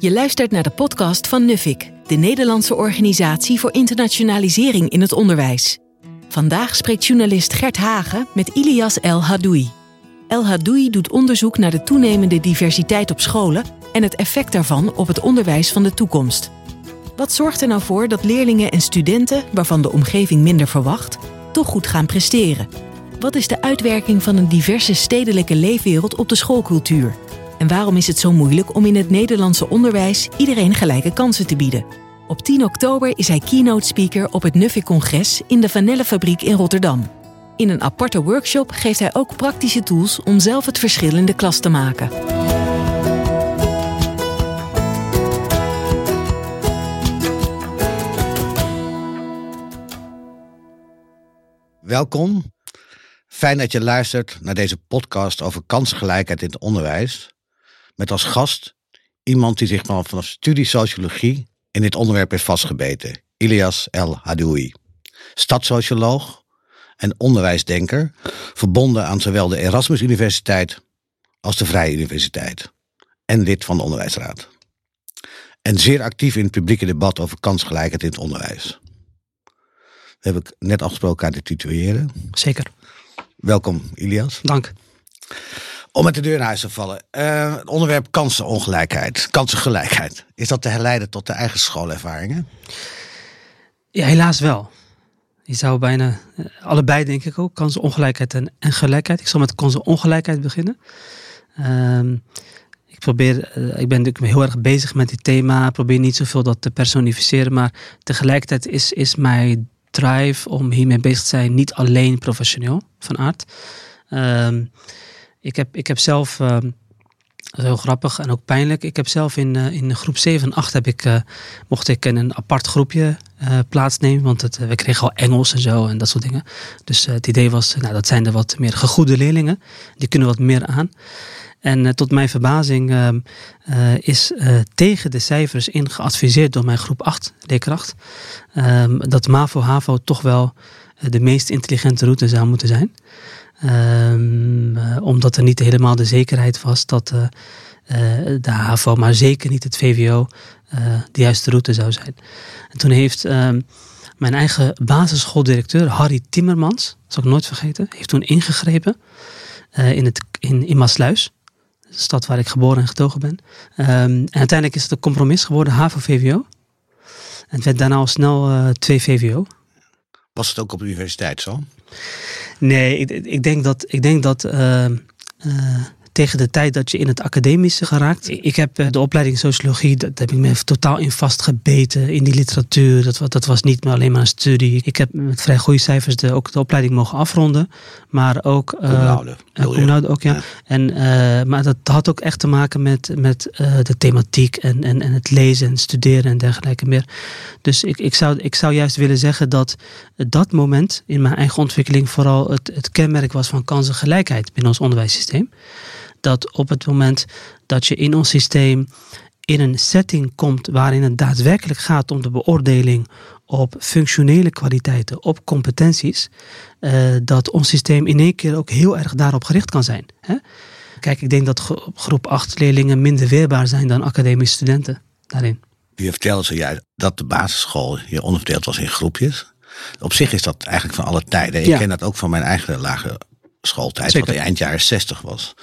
Je luistert naar de podcast van Nuffic, de Nederlandse organisatie voor internationalisering in het onderwijs. Vandaag spreekt journalist Gert Hagen met Ilias El Hadoui. El Hadoui doet onderzoek naar de toenemende diversiteit op scholen en het effect daarvan op het onderwijs van de toekomst. Wat zorgt er nou voor dat leerlingen en studenten, waarvan de omgeving minder verwacht, toch goed gaan presteren? Wat is de uitwerking van een diverse stedelijke leefwereld op de schoolcultuur? En waarom is het zo moeilijk om in het Nederlandse onderwijs iedereen gelijke kansen te bieden? Op 10 oktober is hij keynote speaker op het Nuffic-congres in de Vanellenfabriek in Rotterdam. In een aparte workshop geeft hij ook praktische tools om zelf het verschil in de klas te maken. Welkom. Fijn dat je luistert naar deze podcast over kansengelijkheid in het onderwijs. Met als gast iemand die zich vanaf studie sociologie in dit onderwerp heeft vastgebeten. Ilias El Hadoui. Stadssocioloog en onderwijsdenker, verbonden aan zowel de Erasmus Universiteit als de Vrije Universiteit. En lid van de Onderwijsraad. En zeer actief in het publieke debat over kansgelijkheid in het onderwijs. We hebben net afgesproken aan te tutoyeren. Zeker. Welkom, Ilias. Dank. Om met de deur naar huis te vallen. Uh, onderwerp kansenongelijkheid, kansengelijkheid. Is dat te herleiden tot de eigen schoolervaringen? Ja, helaas wel. Je zou bijna, uh, allebei denk ik ook, kansenongelijkheid en, en gelijkheid. Ik zal met kansenongelijkheid beginnen. Uh, ik probeer, uh, ik ben natuurlijk heel erg bezig met dit thema. Probeer niet zoveel dat te personificeren. Maar tegelijkertijd is, is mijn drive om hiermee bezig te zijn niet alleen professioneel van aard. Ehm, ik, heb, ik heb zelf, uh, heel grappig en ook pijnlijk, ik heb zelf in, uh, in groep 7 en 8 heb ik, uh, mocht ik in een apart groepje plaatsnemen, want het, we kregen al Engels en zo en dat soort dingen. Dus het idee was, nou dat zijn de wat meer gegoede leerlingen, die kunnen wat meer aan. En tot mijn verbazing uh, is tegen de cijfers in geadviseerd door mijn groep 8 leerkracht. Ehm, dat MAVO-HAVO toch wel de meest intelligente route zou moeten zijn. Um, omdat er niet helemaal de zekerheid was dat de HAVO, maar zeker niet het VWO, de juiste route zou zijn. En toen heeft ehm, mijn eigen basisschooldirecteur, Harry Timmermans, dat zal ik nooit vergeten, heeft toen ingegrepen in, het, in, in de stad waar ik geboren en getogen ben. Um, en uiteindelijk is het een compromis geworden, HAVO-VWO. En het werd daarna al snel twee VWO. Was het ook op de universiteit zo? Nee, ik, ik denk dat, ik denk dat uh, uh, tegen de tijd dat je in het academische geraakt. Ik heb de opleiding sociologie, dat heb ik me totaal in vastgebeten in die literatuur. Dat, dat was niet meer alleen maar een studie. Ik heb met vrij goede cijfers de, ook de opleiding mogen afronden. Maar ook. Uh, ook, ja. En, uh, maar dat had ook echt te maken met, met uh, de thematiek en, en, en het lezen en studeren en dergelijke meer. Dus ik, ik, zou, ik zou juist willen zeggen dat dat moment in mijn eigen ontwikkeling vooral het, het kenmerk was van kansengelijkheid binnen ons onderwijssysteem dat op het moment dat je in ons systeem in een setting komt waarin het daadwerkelijk gaat om de beoordeling op functionele kwaliteiten, op competenties, uh, dat ons systeem in één keer ook heel erg daarop gericht kan zijn. Hè? Kijk, ik denk dat groep 8 leerlingen minder weerbaar zijn dan academische studenten daarin. Je vertelde zojuist dat de basisschool je onderverdeeld was in groepjes. Op zich is dat eigenlijk van alle tijden. Ik ja. ken dat ook van mijn eigen lage schooltijd, Zeker. wat in eind jaren 60 was.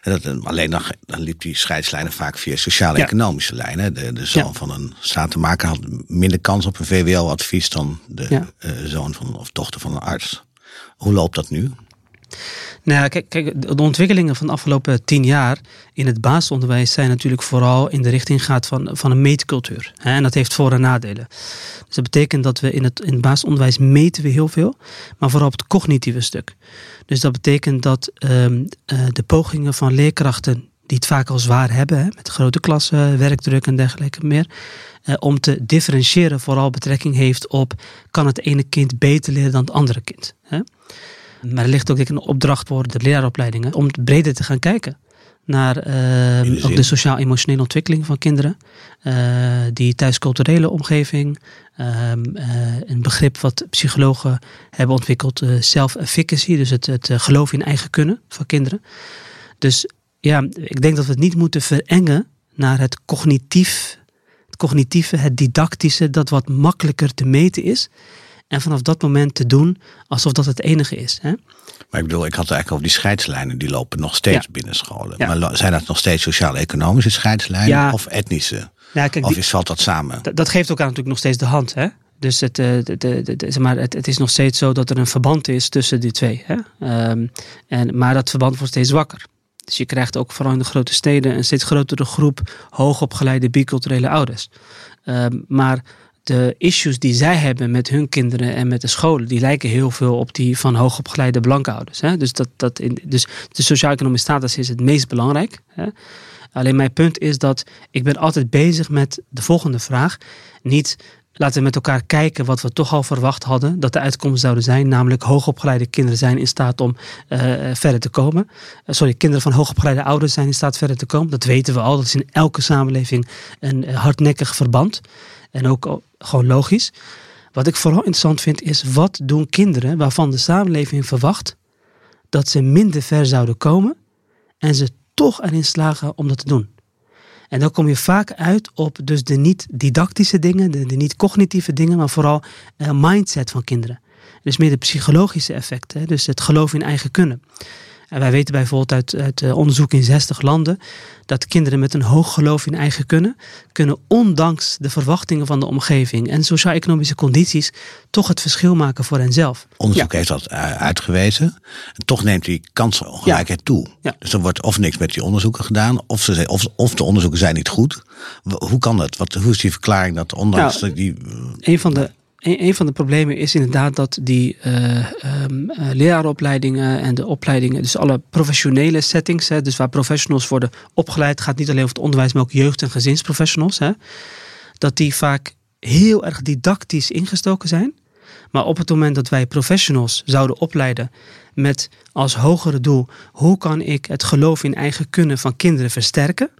En dat, eh, alleen dan, dan liep die scheidslijnen vaak via sociaal-economische ja. lijnen. De, de zoon ja. van een statenmaker had minder kans op een VWO-advies dan de ja. uh, zoon van of dochter van een arts. Hoe loopt dat nu? Nou, kijk, kijk, de ontwikkelingen van de afgelopen tien jaar in het basisonderwijs zijn natuurlijk vooral in de richting gaat van, van een meetcultuur. Hè? En dat heeft voor- en nadelen. Dus dat betekent dat we in het, in het basisonderwijs meten we heel veel, maar vooral op het cognitieve stuk. Dus dat betekent dat um, uh, de pogingen van leerkrachten die het vaak al zwaar hebben, hè, met grote klassen, werkdruk en dergelijke meer, uh, om te differentiëren vooral betrekking heeft op kan het ene kind beter leren dan het andere kind. Hè? Maar er ligt ook een opdracht voor de leraaropleidingen om breder te gaan kijken naar uh, ook de sociaal-emotionele ontwikkeling van kinderen. Uh, die thuisculturele omgeving. Uh, een begrip wat psychologen hebben ontwikkeld, self-efficacy. Dus het, het geloof in eigen kunnen van kinderen. Dus ja, ik denk dat we het niet moeten verengen naar het cognitief, het cognitieve, het didactische, dat wat makkelijker te meten is. En vanaf dat moment te doen alsof dat het enige is. Hè? Maar ik bedoel, ik had het eigenlijk over die scheidslijnen, die lopen nog steeds Ja. binnen scholen. Ja. Maar zijn dat nog steeds sociaal-economische scheidslijnen Ja. of etnische? Ja, kijk, Of is, valt dat samen? dat, geeft elkaar natuurlijk nog steeds de hand. Hè? Dus het, eh, de, de, zeg maar, het, het is nog steeds zo dat er een verband is tussen die twee. Hè? Ehm, en, maar dat verband wordt steeds zwakker. Dus je krijgt ook vooral in de grote steden een steeds grotere groep hoogopgeleide biculturele ouders. Ehm, maar de issues die zij hebben met hun kinderen en met de scholen, die lijken heel veel op die van hoogopgeleide blanke ouders. Hè? Dus, dat, dat in, dus de sociaal-economische status is het meest belangrijk. Hè? Alleen mijn punt is dat ik ben altijd bezig met de volgende vraag. Niet laten we met elkaar kijken wat we toch al verwacht hadden dat de uitkomsten zouden zijn. Namelijk hoogopgeleide kinderen zijn in staat om eh, verder te komen. Eh, sorry, kinderen van hoogopgeleide ouders zijn in staat verder te komen. Dat weten we al. Dat is in elke samenleving een eh, hardnekkig verband. En ook gewoon logisch. Wat ik vooral interessant vind is wat doen kinderen waarvan de samenleving verwacht dat ze minder ver zouden komen en ze toch erin slagen om dat te doen. En dan kom je vaak uit op dus de niet-didactische dingen, de, de niet-cognitieve dingen, maar vooral eh, mindset van kinderen. Dus meer de psychologische effecten, dus het geloof in eigen kunnen. En wij weten bijvoorbeeld uit, uit eh, onderzoek in 60 landen dat kinderen met een hoog geloof in eigen kunnen, kunnen ondanks de verwachtingen van de omgeving en sociaal-economische condities toch het verschil maken voor henzelf. Onderzoek heeft dat eh, uitgewezen. En toch neemt die kansenongelijkheid toe. Ja. Dus er wordt of niks met die onderzoeken gedaan, of, ze, of, of de onderzoeken zijn niet goed. Hoe kan dat? Wat, hoe is die verklaring dat ondanks Nou, die... Een van de, een, een van de problemen is inderdaad dat die eh ehm, eh, leraaropleidingen en de opleidingen, dus alle professionele settings, hè, dus waar professionals worden opgeleid, gaat niet alleen over het onderwijs, maar ook jeugd- en gezinsprofessionals, hè, dat die vaak heel erg didactisch ingestoken zijn. Maar op het moment dat wij professionals zouden opleiden met als hogere doel, hoe kan ik het geloof in eigen kunnen van kinderen versterken?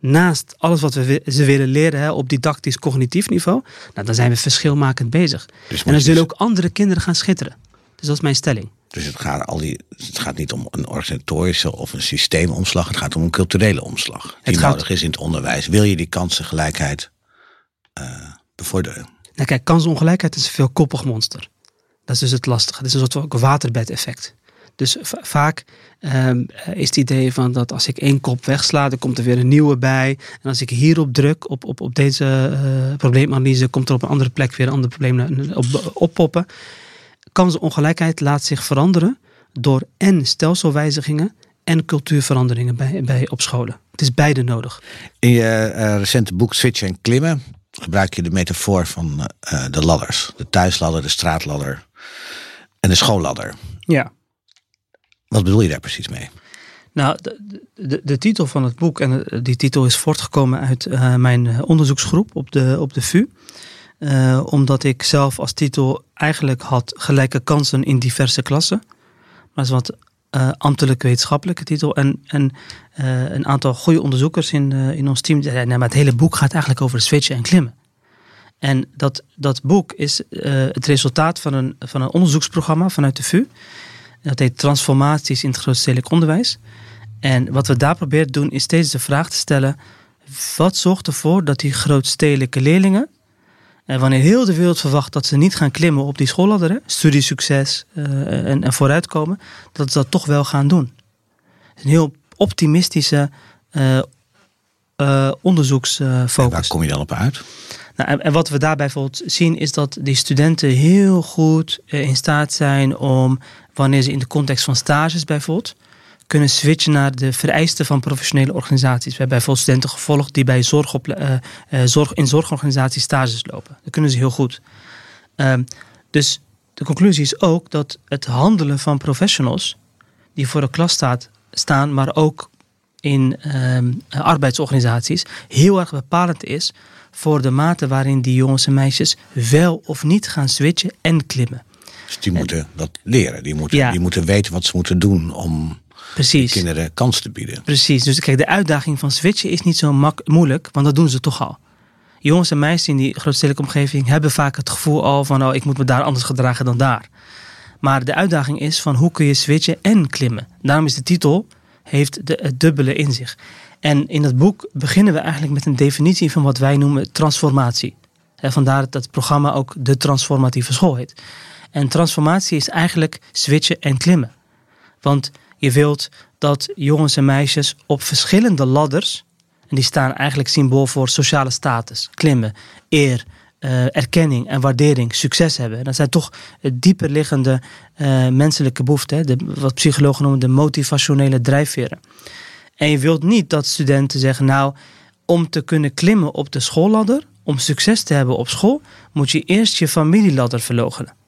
Naast alles wat we ze willen leren hè, op didactisch cognitief niveau, nou, dan zijn we verschilmakend bezig. Dus, En dan zullen ook andere kinderen gaan schitteren. Dus dat is mijn stelling. dus het, gaat al die, het gaat niet om een organisatorische of een systeemomslag. Het gaat om een culturele omslag. Die Het gaat- nodig is in het onderwijs. Wil je die kansengelijkheid eh, bevorderen? Nou, kijk, kansongelijkheid is een veelkoppig monster. Dat is dus het lastige. Het is een soort waterbed-effect. Dus va- vaak ehm, is het idee van dat als ik één kop wegsla, dan komt er weer een nieuwe bij. En als ik hierop druk, op, op, op deze eh, probleemanalyse, komt er op een andere plek weer een ander probleem na- op, oppoppen. Kansongelijkheid laat zich veranderen door en stelselwijzigingen en cultuurveranderingen bij, bij, op scholen. Het is beide nodig. In je eh, recente boek Switchen en Klimmen gebruik je de metafoor van eh, de ladders. De thuisladder, de straatladder en de schoolladder. Ja. Wat bedoel je daar precies mee? Nou, de, de, de titel van het boek, en eh, die titel is voortgekomen uit eh, mijn eh, onderzoeksgroep op de, op de VU. Omdat ik zelf als titel eigenlijk had gelijke kansen in diverse klassen. Maar dat is wat ambtelijk wetenschappelijke titel. En, en een aantal goede onderzoekers in, in ons team zeiden, maar het hele boek gaat eigenlijk over switchen en klimmen. En dat, dat boek is het resultaat van een, van een onderzoeksprogramma vanuit de VU. Dat heet Transformaties in het grootstedelijk onderwijs. En wat we daar proberen te doen is steeds de vraag te stellen: wat zorgt ervoor dat die grootstedelijke leerlingen, en wanneer heel de wereld verwacht dat ze niet gaan klimmen op die schoolladder, studiesucces eh, en, en vooruitkomen, dat ze dat toch wel gaan doen? Een heel optimistische eh, eh, En onderzoeksfocus. waar kom je dan op uit? Nou, en, en wat we daarbij bijvoorbeeld zien is dat die studenten heel goed eh, in staat zijn om, wanneer ze in de context van stages bijvoorbeeld, kunnen switchen naar de vereisten van professionele organisaties. We hebben bijvoorbeeld studenten gevolgd die bij zorg eh, eh, zorg, in zorgorganisaties stages lopen. Dat kunnen ze heel goed. Ehm, dus de conclusie is ook dat het handelen van professionals die voor de klas staat, staan, maar ook in ehm, arbeidsorganisaties, heel erg bepalend is voor de mate waarin die jongens en meisjes wel of niet gaan switchen en klimmen. Dus die moeten dat leren. Die moeten, Ja. die moeten weten wat ze moeten doen om Precies. kinderen kans te bieden. Precies. Dus kijk, de uitdaging van switchen is niet zo mak moeilijk, want dat doen ze toch al. Jongens en meisjes in die grootstedelijke omgeving hebben vaak het gevoel al van, oh, ik moet me daar anders gedragen dan daar. Maar de uitdaging is van hoe kun je switchen en klimmen. Daarom is de titel heeft de, het dubbele in zich. En in dat boek beginnen we eigenlijk met een definitie van wat wij noemen transformatie. En vandaar dat het programma ook de transformatieve school heet. En transformatie is eigenlijk switchen en klimmen. Want je wilt dat jongens en meisjes op verschillende ladders, en die staan eigenlijk symbool voor sociale status, klimmen, eer, uh, erkenning en waardering, succes hebben. Dat zijn toch dieper liggende uh, menselijke behoeften, wat psychologen noemen de motivationele drijfveren. En je wilt niet dat studenten zeggen, nou, om te kunnen klimmen op de schoolladder, om succes te hebben op school, moet je eerst je familieladder verloochenen.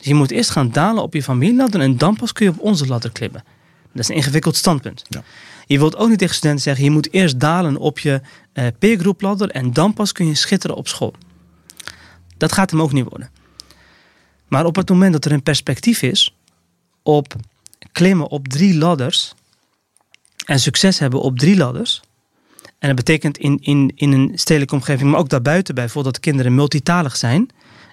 Dus je moet eerst gaan dalen op je familieladder en dan pas kun je op onze ladder klimmen. Dat is een ingewikkeld standpunt. Ja. Je wilt ook niet tegen studenten zeggen, je moet eerst dalen op je uh, peergroepladder en dan pas kun je schitteren op school. Dat gaat hem ook niet worden. Maar op het moment dat er een perspectief is op klimmen op drie ladders en succes hebben op drie ladders. En dat betekent in, in, in een stedelijke omgeving, maar ook daarbuiten bijvoorbeeld dat kinderen multitalig zijn.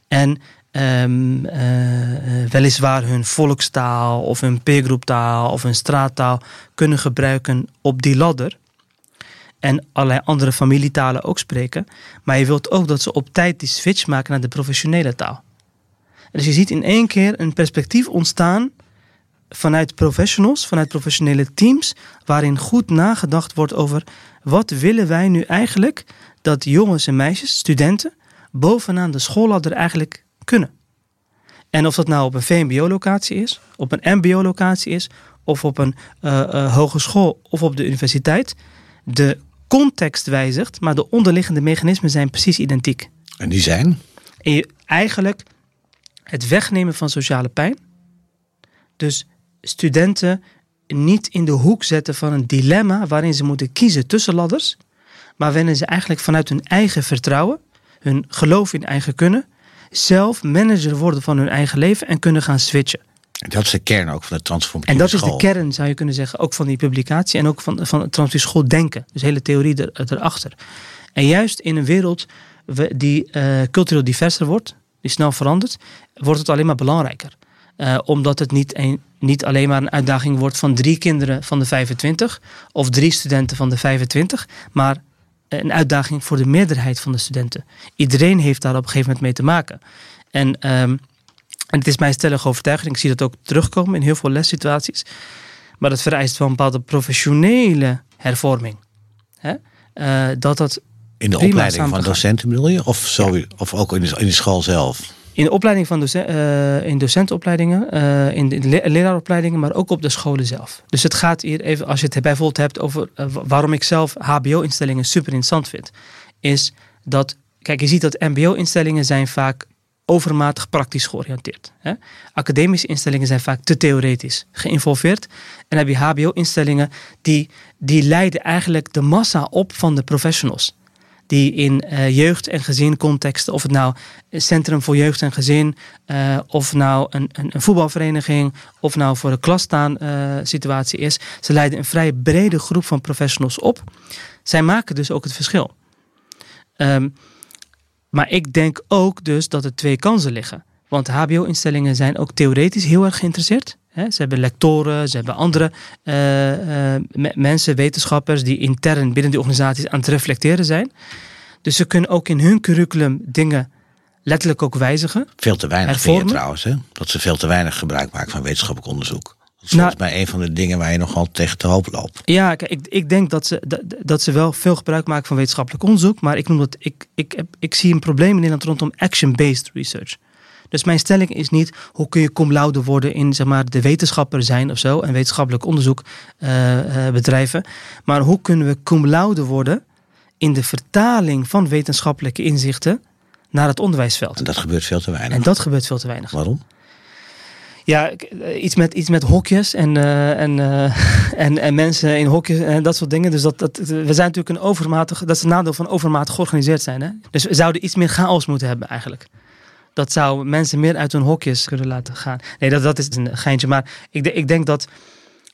En um, uh, weliswaar hun volkstaal of hun peergroeptaal of hun straattaal kunnen gebruiken op die ladder. En allerlei andere familietalen ook spreken. Maar je wilt ook dat ze op tijd die switch maken naar de professionele taal. Dus je ziet in één keer een perspectief ontstaan vanuit professionals, vanuit professionele teams, waarin goed nagedacht wordt over wat willen wij nu eigenlijk dat jongens en meisjes, studenten, bovenaan de schoolladder eigenlijk kunnen. En of dat nou op een VMBO-locatie is, op een MBO-locatie is, of op een uh, hogeschool of op de universiteit, de context wijzigt, maar de onderliggende mechanismen zijn precies identiek. En die zijn? En je, eigenlijk het wegnemen van sociale pijn. Dus studenten niet in de hoek zetten van een dilemma waarin ze moeten kiezen tussen ladders, maar wanneer ze eigenlijk vanuit hun eigen vertrouwen, hun geloof in eigen kunnen, zelf manager worden van hun eigen leven en kunnen gaan switchen. Dat is de kern ook van de transformatieve En dat is de kern, zou je kunnen zeggen, ook van die publicatie en ook van, van het transformatieve school denken. Dus hele theorie er, erachter. En juist in een wereld die uh, cultureel diverser wordt, die snel verandert, wordt het alleen maar belangrijker. Uh, omdat het niet, een, niet alleen maar een uitdaging wordt van drie kinderen van de 25 of drie studenten van de 25, maar een uitdaging voor de meerderheid van de studenten. Iedereen heeft daar op een gegeven moment mee te maken. En, um, en het is mijn stellige overtuiging, ik zie dat ook terugkomen in heel veel lessituaties, maar dat vereist wel een bepaalde professionele hervorming. Hè? Uh, dat dat in de opleiding van docenten bedoel je? Of, zo, of ook in de, in de school zelf? In de opleiding van docent, uh, in docentenopleidingen, uh, in de leraaropleidingen, maar ook op de scholen zelf. Dus het gaat hier even, als je het bijvoorbeeld hebt over uh, waarom ik zelf HBO-instellingen super interessant vind, is dat, kijk, je ziet dat MBO-instellingen zijn vaak overmatig praktisch georiënteerd. Hè? Academische instellingen zijn vaak te theoretisch geïnvolveerd. En heb je HBO-instellingen die, die leiden eigenlijk de massa op van de professionals die in uh, jeugd- en gezincontexten, of het nou een centrum voor jeugd en gezin, uh, of nou een, een, een, voetbalvereniging, of nou voor een klasstaan uh, situatie is, ze leiden een vrij brede groep van professionals op. Zij maken dus ook het verschil. Um, maar ik denk ook dus dat er twee kansen liggen. Want HBO-instellingen zijn ook theoretisch heel erg geïnteresseerd. Ze hebben lectoren, ze hebben andere uh, uh, mensen, wetenschappers die intern binnen die organisaties aan het reflecteren zijn. Dus ze kunnen ook in hun curriculum dingen letterlijk ook wijzigen. Veel te weinig vind je trouwens, hè? dat ze veel te weinig gebruik maken van wetenschappelijk onderzoek. Dat is volgens nou, mij een van de dingen waar je nogal tegen te hoop loopt. Ja, kijk, ik, ik denk dat ze, dat, dat ze wel veel gebruik maken van wetenschappelijk onderzoek. Maar ik, noem dat, ik, ik, ik, ik zie een probleem in Nederland rondom action-based research. Dus mijn stelling is niet hoe kun je cum laude worden in zeg maar, de wetenschapper zijn of zo en wetenschappelijk onderzoek uh, uh, bedrijven. Maar hoe kunnen we cum laude worden in de vertaling van wetenschappelijke inzichten naar het onderwijsveld? En dat gebeurt veel te weinig. En dat gebeurt veel te weinig. Waarom? Ja, iets met, iets met hokjes en, uh, en, en, en mensen in hokjes en dat soort dingen. Dus dat, dat, we zijn natuurlijk een overmatig, dat is het nadeel van overmatig georganiseerd zijn. Hè? Dus we zouden iets meer chaos moeten hebben eigenlijk dat zou mensen meer uit hun hokjes kunnen laten gaan. Nee, dat, dat is een geintje. Maar ik, ik denk dat,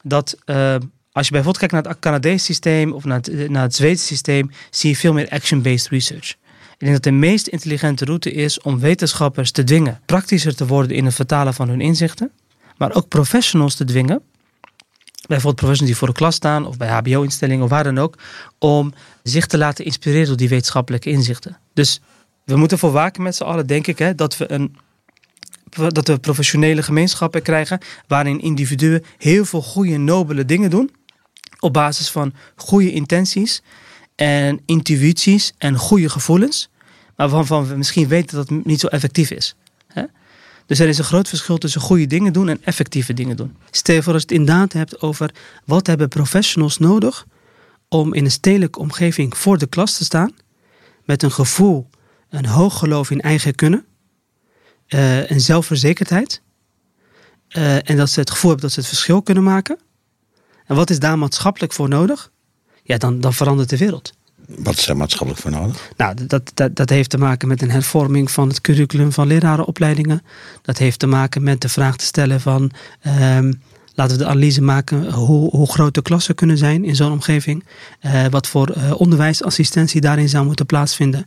dat uh, als je bijvoorbeeld kijkt naar het Canadese systeem of naar het, naar het Zweedse systeem, zie je veel meer action-based research. Ik denk dat de meest intelligente route is om wetenschappers te dwingen praktischer te worden in het vertalen van hun inzichten, maar ook professionals te dwingen bijvoorbeeld professionals die voor de klas staan of bij HBO-instellingen of waar dan ook, om zich te laten inspireren door die wetenschappelijke inzichten. Dus we moeten voor waken met z'n allen, denk ik, hè, dat we een dat we professionele gemeenschappen krijgen waarin individuen heel veel goede, nobele dingen doen op basis van goede intenties en intuïties en goede gevoelens, maar waarvan we misschien weten dat het niet zo effectief is. Hè? Dus er is een groot verschil tussen goede dingen doen en effectieve dingen doen. Stel voor als je het inderdaad hebt over wat hebben professionals nodig om in een stedelijke omgeving voor de klas te staan met een gevoel, een hoog geloof in eigen kunnen, uh, een zelfverzekerdheid uh, en dat ze het gevoel hebben dat ze het verschil kunnen maken. En wat is daar maatschappelijk voor nodig? Ja, dan, dan verandert de wereld. Wat is er maatschappelijk voor nodig? Nou, dat, dat, dat heeft te maken met een hervorming van het curriculum van lerarenopleidingen. Dat heeft te maken met de vraag te stellen van... Um, laten we de analyse maken hoe, hoe groot de klassen kunnen zijn in zo'n omgeving. Uh, wat voor uh, onderwijsassistentie daarin zou moeten plaatsvinden.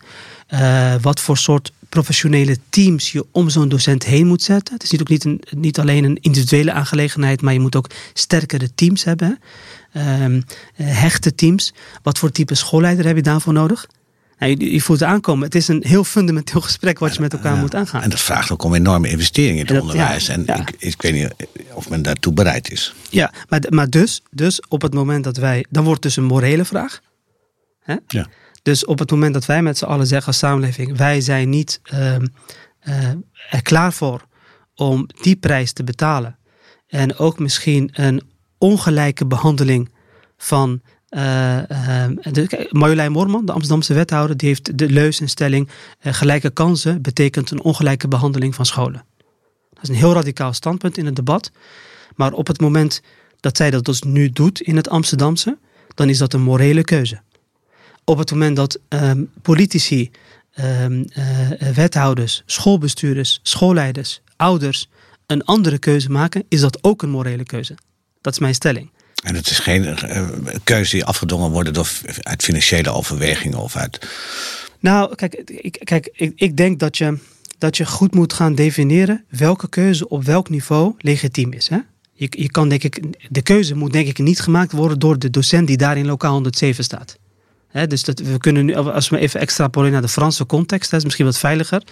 Uh, wat voor soort professionele teams je om zo'n docent heen moet zetten. Het is ook niet, een, niet alleen een individuele aangelegenheid, maar je moet ook sterkere teams hebben. Um, hechte teams. Wat voor type schoolleider heb je daarvoor nodig? Nou, je, je, voelt het aankomen. Het is een heel fundamenteel gesprek wat je met elkaar moet aangaan. En dat vraagt ook om enorme investeringen in het onderwijs. Ja, en ja. Ik, ik, weet niet of men daartoe bereid is. Ja, maar, maar dus, dus op het moment dat wij. Dan wordt het dus een morele vraag. Hè? Ja. Dus op het moment dat wij met z'n allen zeggen als samenleving: wij zijn niet uh, uh, er klaar voor om die prijs te betalen. En ook misschien een ongelijke behandeling van uh, uh, Marjolein de Amsterdamse wethouder, die heeft de leus en stelling: uh, gelijke kansen betekent een ongelijke behandeling van scholen. Dat is een heel radicaal standpunt in het debat. Maar op het moment dat zij dat dus nu doet in het Amsterdamse, dan is dat een morele keuze. Op het moment dat um, politici, um, wethouders, schoolbestuurders, schoolleiders, ouders een andere keuze maken, is dat ook een morele keuze. Dat is mijn stelling. En het is geen uh, keuze die afgedwongen wordt door, uit financiële overwegingen of uit. Nou, kijk, ik, kijk, ik, ik denk dat je, dat je goed moet gaan definiëren welke keuze op welk niveau legitiem is. Hè? Je, je kan, denk ik, de keuze moet denk ik niet gemaakt worden door de docent die daar in lokaal 107 staat. Dus dat, we kunnen nu, als we even extrapoleren naar de Franse context, dat is misschien wat veiliger.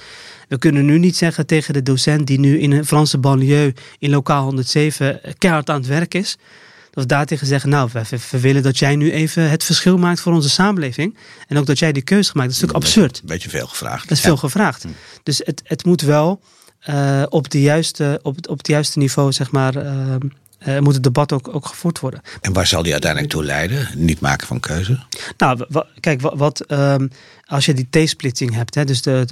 We kunnen nu niet zeggen tegen de docent die nu in een Franse banlieue in lokaal 107 keihard aan het werk is. Dat we daar tegen zeggen, nou, we, we, willen dat jij nu even het verschil maakt voor onze samenleving. En ook dat jij die keuze gemaakt. Dat is natuurlijk absurd. Een beetje veel gevraagd. Dat is veel gevraagd. Hm. Dus het, het moet wel uh, op, de juiste, op, het, op het juiste niveau, zeg maar, uh, uh, moet het debat ook, ook gevoerd worden. En waar zal die uiteindelijk toe leiden? Niet maken van keuze? Nou, kijk, wat, wat um, als je die T-splitsing hebt, hè, dus de,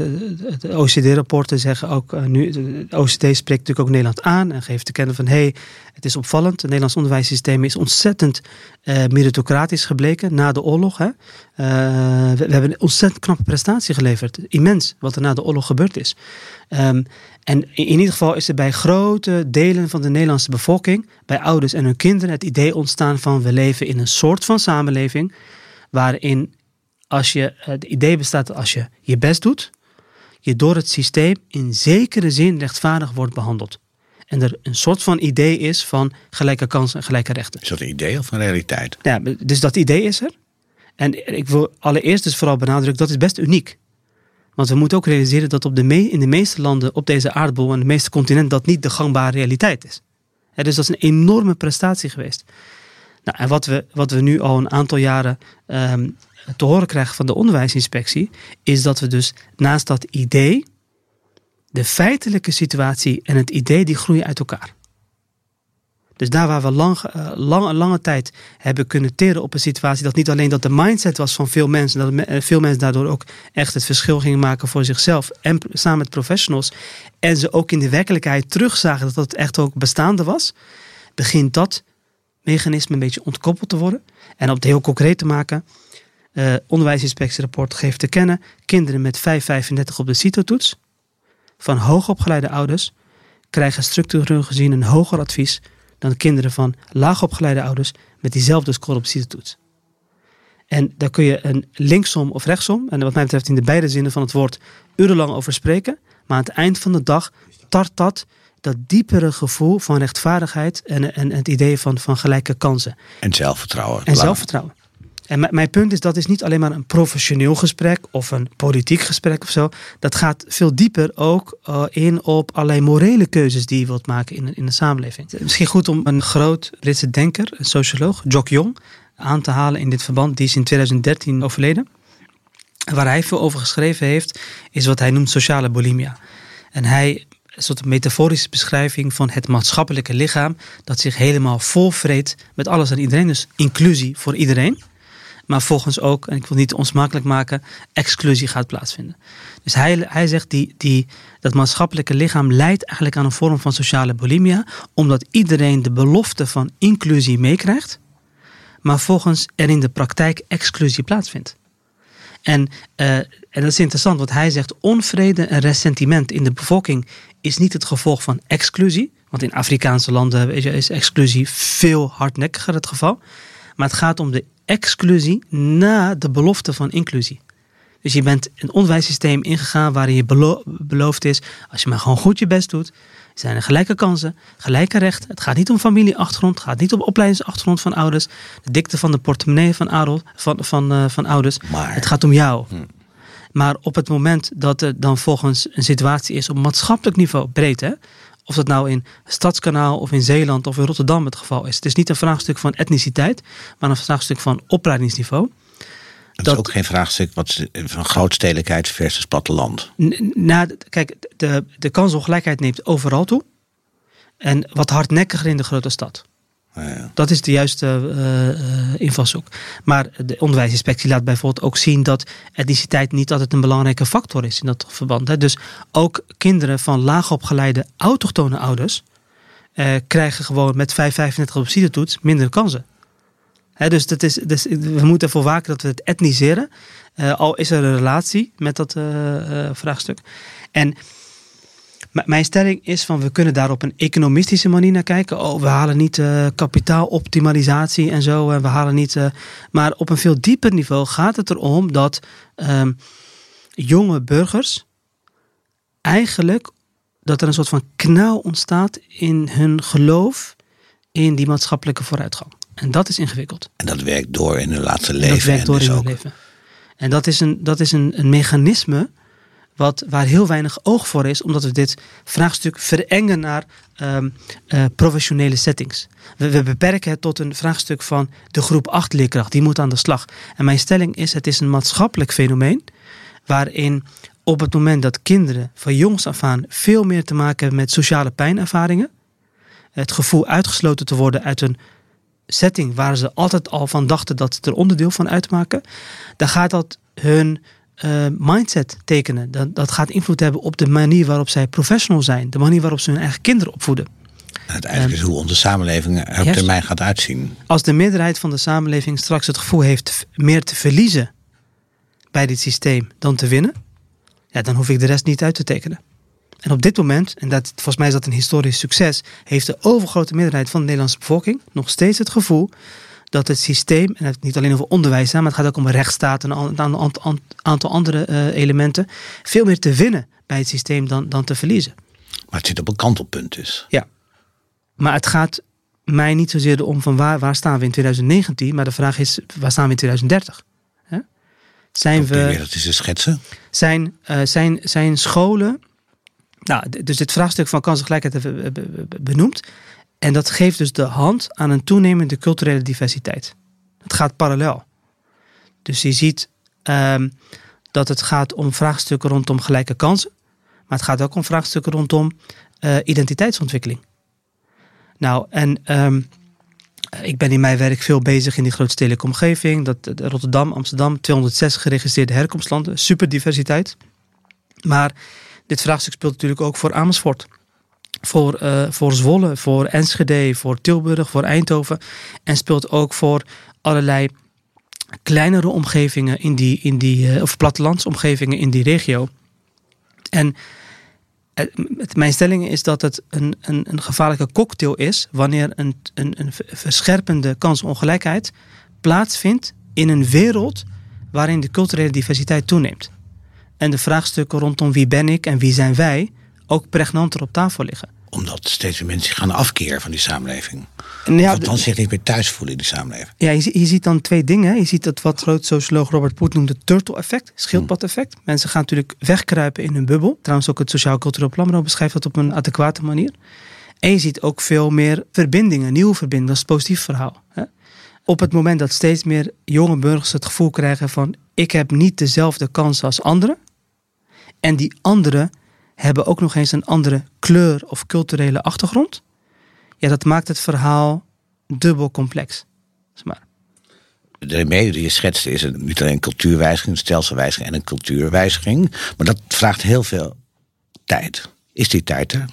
de, OCD-rapporten zeggen ook uh, nu, de OCD spreekt natuurlijk ook Nederland aan en geeft te kennen van hé, hey, het is opvallend, het Nederlands onderwijssysteem is ontzettend uh, meritocratisch gebleken na de oorlog. Hè. Uh, we, hebben een ontzettend knappe prestatie geleverd, immens, wat er na de oorlog gebeurd is. Um, en in ieder geval is er bij grote delen van de Nederlandse bevolking, bij ouders en hun kinderen, het idee ontstaan van we leven in een soort van samenleving waarin als je, het idee bestaat dat als je je best doet, je door het systeem in zekere zin rechtvaardig wordt behandeld. En er een soort van idee is van gelijke kansen en gelijke rechten. Is dat een idee of een realiteit? Ja, dus dat idee is er. En ik wil allereerst dus vooral benadrukken, dat is best uniek. Want we moeten ook realiseren dat op de me in de meeste landen op deze aardbol en de meeste continenten dat niet de gangbare realiteit is. dus dat is een enorme prestatie geweest. Nou, en wat we, wat we nu al een aantal jaren um, te horen krijgen van de onderwijsinspectie, is dat we dus naast dat idee, de feitelijke situatie en het idee die groeien uit elkaar. Dus daar waar we lang, uh, lang, lange tijd hebben kunnen teren op een situatie dat niet alleen dat de mindset was van veel mensen, dat me, uh, veel mensen daardoor ook echt het verschil gingen maken voor zichzelf en samen met professionals. En ze ook in de werkelijkheid terugzagen dat dat echt ook bestaande was, begint dat mechanisme een beetje ontkoppeld te worden. En om het heel concreet te maken, uh, onderwijsinspectierapport geeft te kennen, kinderen met 5,35 op de CITO-toets van hoogopgeleide ouders krijgen structureel gezien een hoger advies dan kinderen van laagopgeleide ouders met diezelfde score op CITO-toets. En daar kun je een linksom of rechtsom, en wat mij betreft in de beide zinnen van het woord, urenlang over spreken. Maar aan het eind van de dag tart dat dat diepere gevoel van rechtvaardigheid en, en het idee van, van gelijke kansen. En zelfvertrouwen. En zelfvertrouwen. En mijn punt is, dat is niet alleen maar een professioneel gesprek of een politiek gesprek of zo. Dat gaat veel dieper ook uh, in op allerlei morele keuzes die je wilt maken in, in de samenleving. Misschien goed om een groot Britse denker, een socioloog, Jock Jong, aan te halen in dit verband. Die is in 2013 overleden. Waar hij veel over geschreven heeft, is wat hij noemt sociale bulimia. En hij een soort metaforische beschrijving van het maatschappelijke lichaam dat zich helemaal volvreet met alles en iedereen. Dus inclusie voor iedereen. Maar volgens ook, en ik wil niet onsmakelijk maken, exclusie gaat plaatsvinden. Dus hij, hij zegt die, die, dat maatschappelijke lichaam leidt eigenlijk aan een vorm van sociale bulimia, omdat iedereen de belofte van inclusie meekrijgt, maar volgens er in de praktijk exclusie plaatsvindt. En, uh, en dat is interessant, want hij zegt onvrede en ressentiment in de bevolking is niet het gevolg van exclusie. Want in Afrikaanse landen is exclusie veel hardnekkiger het geval. Maar het gaat om de exclusie na de belofte van inclusie. Dus je bent een onderwijssysteem ingegaan waarin je belo beloofd is, als je maar gewoon goed je best doet, zijn er gelijke kansen, gelijke rechten. Het gaat niet om familieachtergrond, het gaat niet om opleidingsachtergrond van ouders, de dikte van de portemonnee van, adel, van, van, uh, van ouders. Maar, het gaat om jou. Hm. Maar op het moment dat er dan volgens een situatie is op maatschappelijk niveau, breed hè, of dat nou in Stadskanaal of in Zeeland of in Rotterdam het geval is. Het is niet een vraagstuk van etniciteit, maar een vraagstuk van opleidingsniveau. Dat, is ook geen vraagstuk wat, van grootstedelijkheid versus platteland. Nou, kijk, de, de kansongelijkheid neemt overal toe. En wat hardnekkiger in de grote stad. Ja. Dat is de juiste uh, invalshoek. Maar de onderwijsinspectie laat bijvoorbeeld ook zien dat etniciteit niet altijd een belangrijke factor is in dat verband. Hè. Dus ook kinderen van laagopgeleide autochtone ouders uh, krijgen gewoon met 5,35 op toets minder kansen. Hè, dus, dat is, dus we moeten ervoor waken dat we het etniseren. al is er een relatie met dat vraagstuk. En mijn stelling is van we kunnen daar op een economistische manier naar kijken. Oh, we halen niet uh, kapitaaloptimalisatie en zo. En we halen niet. Uh, maar op een veel dieper niveau gaat het erom dat um, jonge burgers eigenlijk dat er een soort van knauw ontstaat in hun geloof in die maatschappelijke vooruitgang. En dat is ingewikkeld. En dat werkt door in hun laatste leven. Dat werkt door dus in hun leven. En dat is een, dat is een, een mechanisme wat, waar heel weinig oog voor is, omdat we dit vraagstuk verengen naar um, uh, professionele settings. We, we, beperken het tot een vraagstuk van de groep 8 leerkracht, die moet aan de slag. En mijn stelling is, het is een maatschappelijk fenomeen waarin op het moment dat kinderen van jongs af aan veel meer te maken hebben met sociale pijnervaringen, het gevoel uitgesloten te worden uit een setting waar ze altijd al van dachten dat ze er onderdeel van uitmaken, dan gaat dat hun uh, mindset tekenen. Dat, dat gaat invloed hebben op de manier waarop zij professional zijn, de manier waarop ze hun eigen kinderen opvoeden. Uiteindelijk is hoe onze samenleving er op termijn gaat uitzien. Als de meerderheid van de samenleving straks het gevoel heeft meer te verliezen bij dit systeem dan te winnen, ja, dan hoef ik de rest niet uit te tekenen. En op dit moment, en dat, volgens mij is dat een historisch succes, heeft de overgrote meerderheid van de Nederlandse bevolking nog steeds het gevoel dat het systeem, en het niet alleen over onderwijs, maar het gaat ook om rechtsstaat en een aantal andere uh, elementen, veel meer te winnen bij het systeem dan, dan te verliezen. Maar het zit op een kantelpunt dus. Ja. Maar het gaat mij niet zozeer om van waar, waar staan we in 2019, maar de vraag is, waar staan we in 2030? Hè? Zijn we. Dat is een schetsen. Zijn, uh, zijn, zijn scholen. Nou, dus dit vraagstuk van kansengelijkheid hebben benoemd. En dat geeft dus de hand aan een toenemende culturele diversiteit. Het gaat parallel. Dus je ziet um, dat het gaat om vraagstukken rondom gelijke kansen. Maar het gaat ook om vraagstukken rondom uh, identiteitsontwikkeling. Nou, en um, ik ben in mijn werk veel bezig in die grootstedelijke omgeving. Dat, Rotterdam, Amsterdam, 206 geregistreerde herkomstlanden. Super diversiteit. Maar dit vraagstuk speelt natuurlijk ook voor Amersfoort voor, uh, voor Zwolle, voor Enschede, voor Tilburg, voor Eindhoven. En speelt ook voor allerlei kleinere omgevingen in die, in die uh, of plattelandsomgevingen in die regio. En uh, mijn stelling is dat het een, een, een gevaarlijke cocktail is wanneer een, een, een verscherpende kansongelijkheid plaatsvindt in een wereld waarin de culturele diversiteit toeneemt. En de vraagstukken rondom wie ben ik en wie zijn wij ook pregnanter op tafel liggen. Omdat steeds meer mensen gaan afkeren van die samenleving. En ja, althans zich niet meer thuis voelen in die samenleving. Ja, je, zie- je ziet dan twee dingen. Je ziet dat wat groot socioloog Robert Poet noemde turtle-effect, schildpad-effect. Mensen gaan natuurlijk wegkruipen in hun bubbel. Trouwens ook het Sociaal Cultureel Planbureau beschrijft dat op een adequate manier. En je ziet ook veel meer verbindingen, nieuwe verbindingen. Dat is het positief verhaal. Hè? Op het moment dat steeds meer jonge burgers het gevoel krijgen van... ik heb niet dezelfde kansen als anderen. En die anderen hebben ook nog eens een andere kleur of culturele achtergrond. Ja, dat maakt het verhaal dubbel complex. Zeg maar. De remedie die je schetste is een, niet alleen een cultuurwijziging, een stelselwijziging en een cultuurwijziging. Maar dat vraagt heel veel tijd. Is die tijd er?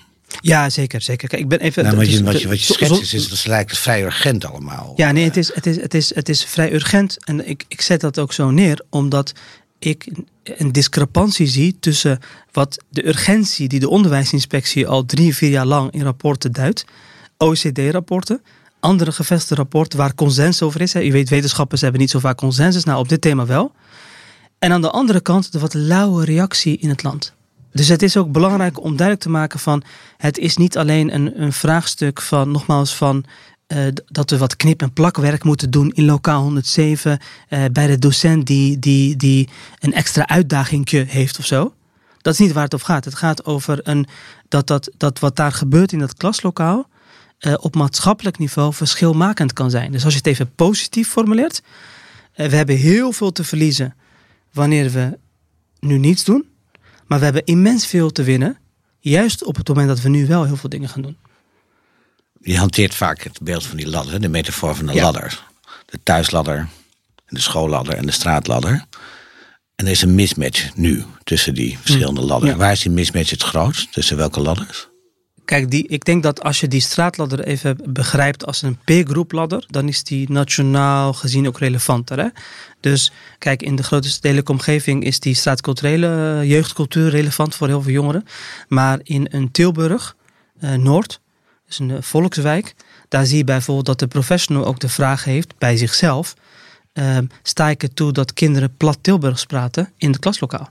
Ja, zeker, zeker. Kijk, ik ben even. Nou, wat, je, wat, je, wat je schetst is, is, dat lijkt vrij urgent allemaal. Ja, nee, het is, het, is, het, is, het is vrij urgent. En ik, ik zet dat ook zo neer, omdat ik een discrepantie zie tussen wat de urgentie die de onderwijsinspectie al drie, vier jaar lang in rapporten duidt, OECD-rapporten, andere gevestigde rapporten waar consensus over is. Hè. U weet, wetenschappers hebben niet zo vaak consensus, nou op dit thema wel. En aan de andere kant de wat lauwe reactie in het land. Dus het is ook belangrijk om duidelijk te maken van het is niet alleen een, een vraagstuk van nogmaals van eh, dat we wat knip- en plakwerk moeten doen in lokaal 107 eh, bij de docent die, die, die een extra uitdagingje heeft of zo. Dat is niet waar het over gaat. Het gaat over een, dat, dat, dat wat daar gebeurt in dat klaslokaal eh, op maatschappelijk niveau verschilmakend kan zijn. Dus als je het even positief formuleert, we hebben heel veel te verliezen wanneer we nu niets doen. Maar we hebben immens veel te winnen. Juist op het moment dat we nu wel heel veel dingen gaan doen. Je hanteert vaak het beeld van die ladder, de metafoor van de Ja. ladder. De thuisladder, de schoolladder en de straatladder. En er is een mismatch nu tussen die verschillende ladders. Ja. Waar is die mismatch het grootst? Tussen welke ladders? Kijk, die, ik denk dat als je die straatladder even begrijpt als een peergroepladder, dan is die nationaal gezien ook relevanter. Hè? Dus kijk, in de grote stedelijke omgeving is die straatculturele eh, jeugdcultuur relevant voor heel veel jongeren. Maar in een Tilburg, eh, Noord, dus een eh, volkswijk, daar zie je bijvoorbeeld dat de professional ook de vraag heeft bij zichzelf: ehm, sta ik er toe dat kinderen plat Tilburgs praten in het klaslokaal?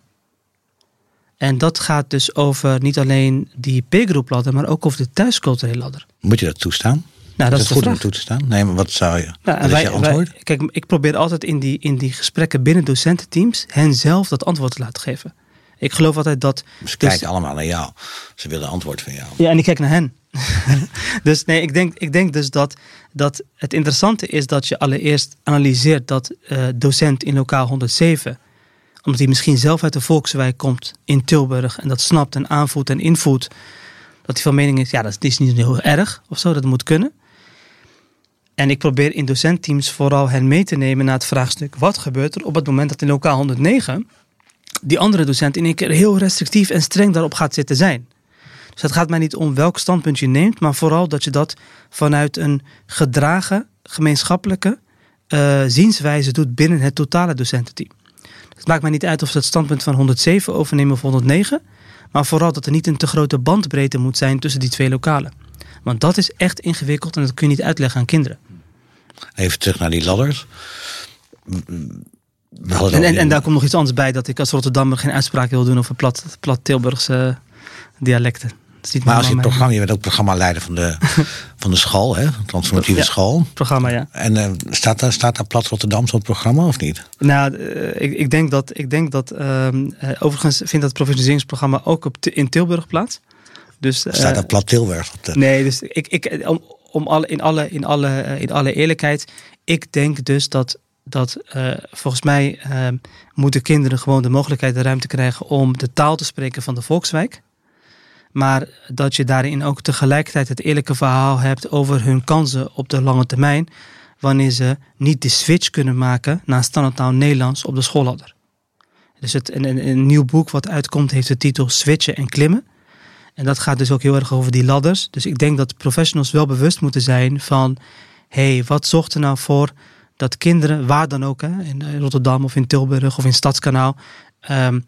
En dat gaat dus over niet alleen die peergroepladder, maar ook over de thuisculturele ladder. Moet je dat toestaan? Nou, dat is is de goed om toe te staan? Nee, maar wat zou je? Nou, wat is je antwoord? wij- kijk, ik probeer altijd in die, in die gesprekken binnen docententeams hen zelf dat antwoord te laten geven. Ik geloof altijd dat. Ze dus- kijken allemaal naar jou. Ze willen antwoord van jou. Ja, en ik kijk naar hen. dus nee, ik denk, ik denk dus dat, dat het interessante is dat je allereerst analyseert dat eh, docent in lokaal 107, omdat hij misschien zelf uit de volkswijk komt in Tilburg en dat snapt en aanvoelt en invoelt, dat hij van mening is, ja, dat is niet heel erg of zo, dat moet kunnen. En ik probeer in docentteams vooral hen mee te nemen naar het vraagstuk: wat gebeurt er op het moment dat in lokaal 109 die andere docent in één keer heel restrictief en streng daarop gaat zitten zijn? Dus het gaat mij niet om welk standpunt je neemt, maar vooral dat je dat vanuit een gedragen, gemeenschappelijke eh, zienswijze doet binnen het totale docententeam. Het maakt mij niet uit of ze het standpunt van 107 overnemen of 109, maar vooral dat er niet een te grote bandbreedte moet zijn tussen die twee lokalen. Want dat is echt ingewikkeld en dat kun je niet uitleggen aan kinderen. Even terug naar die ladders. En, en, daar komt nog iets anders bij, dat ik als Rotterdammer geen uitspraak wil doen over plat, plat Tilburgse dialecten. Dat is niet Maar als je het programma, je bent ook programmaleider van de, van de school, hè? Transformatieve Ja. school. programma, ja. En eh, staat, daar, staat daar Plat Rotterdam op het programma of niet? Nou, eh, ik, ik denk dat, ik denk dat ehm, eh, overigens vindt dat professionaliseringsprogramma ook op, in Tilburg plaats. Dus, Staat daar Plat Tilburg op de... Nee, dus ik, ik, om, om alle, in, alle, in, alle, in alle eerlijkheid, ik denk dus dat, dat eh, volgens mij ehm, moeten kinderen gewoon de mogelijkheid, de ruimte krijgen om de taal te spreken van de volkswijk. Maar dat je daarin ook tegelijkertijd het eerlijke verhaal hebt over hun kansen op de lange termijn. Wanneer ze niet de switch kunnen maken naar standaardtaal Nederlands op de schoolladder. Dus het, een, een, een nieuw boek wat uitkomt heeft de titel Switchen en Klimmen. En dat gaat dus ook heel erg over die ladders. Dus ik denk dat professionals wel bewust moeten zijn van... hé, hey, wat zorgt er nou voor dat kinderen, waar dan ook... Hè, in Rotterdam of in Tilburg of in Stadskanaal... ehm,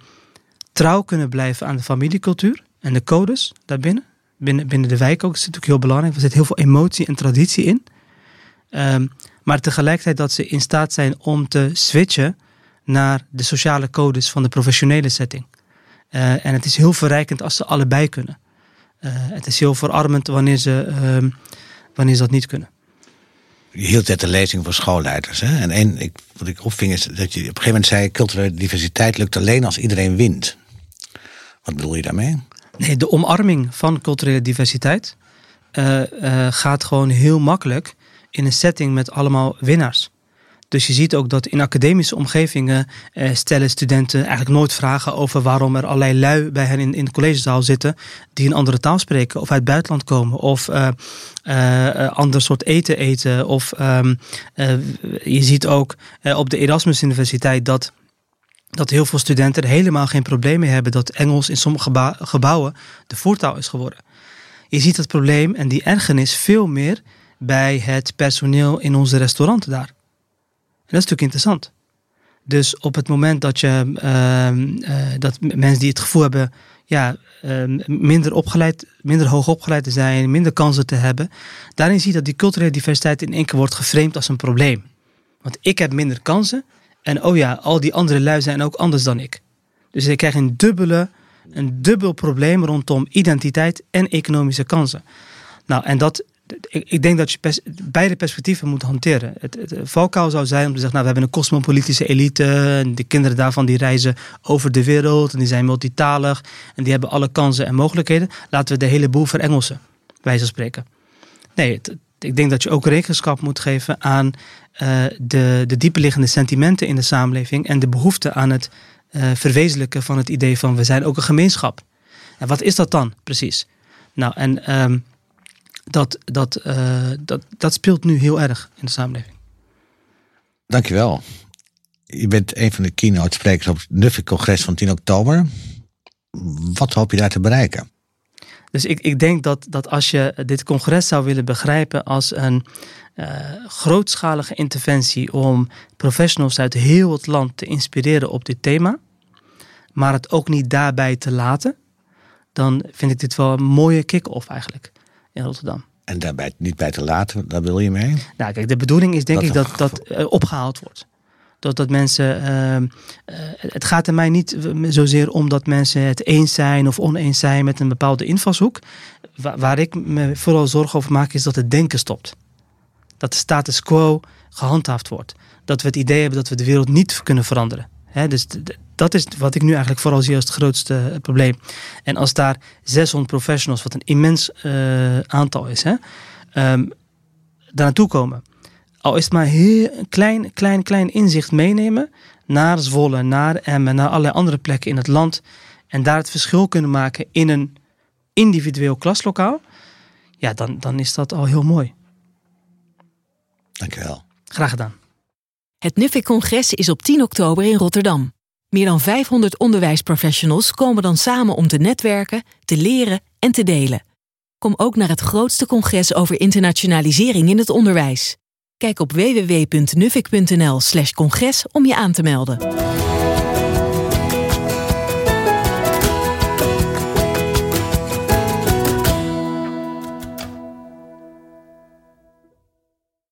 trouw kunnen blijven aan de familiecultuur en de codes daarbinnen. Binnen, binnen de wijk ook, dat is natuurlijk heel belangrijk. Er zit heel veel emotie en traditie in. Ehm, maar tegelijkertijd dat ze in staat zijn om te switchen... naar de sociale codes van de professionele setting. Uh, en het is heel verrijkend als ze allebei kunnen. het is heel verarmend wanneer ze, ehm, wanneer ze dat niet kunnen. Je hield net een lezing voor schoolleiders. Hè? En één, ik, wat ik opving is dat je op een gegeven moment zei... culturele diversiteit lukt alleen als iedereen wint. Wat bedoel je daarmee? Nee, de omarming van culturele diversiteit uh, gaat gewoon heel makkelijk in een setting met allemaal winnaars. Dus je ziet ook dat in academische omgevingen eh, stellen studenten eigenlijk nooit vragen over waarom er allerlei lui bij hen in, in de collegezaal zitten die een andere taal spreken of uit het buitenland komen of uh, uh, ander soort eten eten. Of um, je ziet ook op de Erasmus Universiteit dat dat heel veel studenten er helemaal geen probleem mee hebben dat Engels in sommige gebouwen de voertaal is geworden. Je ziet het probleem en die ergernis veel meer bij het personeel in onze restauranten daar. En dat is natuurlijk interessant. Dus op het moment dat je uh, dat mensen die het gevoel hebben ja, uh, minder opgeleid, minder hoog opgeleid te zijn, minder kansen te hebben, daarin zie je dat die culturele diversiteit in één keer wordt geframed als een probleem. Want ik heb minder kansen en oh ja, al die andere lui zijn ook anders dan ik. Dus je krijgt een dubbele, een dubbel probleem rondom identiteit en economische kansen. Nou, en dat, ik, ik denk dat je beide perspectieven moet hanteren. Het, valkuil zou zijn om te zeggen, nou, we hebben een cosmopolitische elite. En de kinderen daarvan die reizen over de wereld. En die zijn multitalig. En die hebben alle kansen en mogelijkheden. Laten we de hele boel verengelsen, wijze van spreken. Nee, ik denk dat je ook rekenschap moet geven aan uh, de, de dieperliggende sentimenten in de samenleving. En de behoefte aan het uh, verwezenlijken van het idee van we zijn ook een gemeenschap. En wat is dat dan precies? Nou, en um, dat, dat, uh, dat, dat speelt nu heel erg in de samenleving. Dankjewel. Je bent een van de keynote sprekers op het Nuffic-congres van 10 oktober. Wat hoop je daar te bereiken? Dus ik, ik denk dat, dat als je dit congres zou willen begrijpen als een uh, grootschalige interventie om professionals uit heel het land te inspireren op dit thema, maar het ook niet daarbij te laten, dan vind ik dit wel een mooie kick-off eigenlijk in Rotterdam. En daarbij niet bij te laten, daar wil je mee? Nou, kijk, de bedoeling is denk ik dat dat uh, opgehaald wordt. Dat, dat mensen. Uh, uh, het gaat er mij niet zozeer om dat mensen het eens zijn of oneens zijn met een bepaalde invalshoek. Waar, waar ik me vooral zorgen over maak, is dat het denken stopt. Dat de status quo gehandhaafd wordt. Dat we het idee hebben dat we de wereld niet kunnen veranderen. He, dus dat is wat ik nu eigenlijk vooral zie als het grootste eh, probleem. En als daar 600 professionals, wat een immens uh, aantal is, hè, um, daar naartoe komen. Al is het maar heel klein, klein, klein inzicht meenemen naar Zwolle, naar Emmen, naar allerlei andere plekken in het land. En daar het verschil kunnen maken in een individueel klaslokaal. Ja, dan, dan is dat al heel mooi. Dankjewel. Graag gedaan. Het Nuffic-congres is op 10 oktober in Rotterdam. Meer dan 500 onderwijsprofessionals komen dan samen om te netwerken, te leren en te delen. Kom ook naar het grootste congres over internationalisering in het onderwijs. Kijk op www.nuffic.nl/congres om je aan te melden.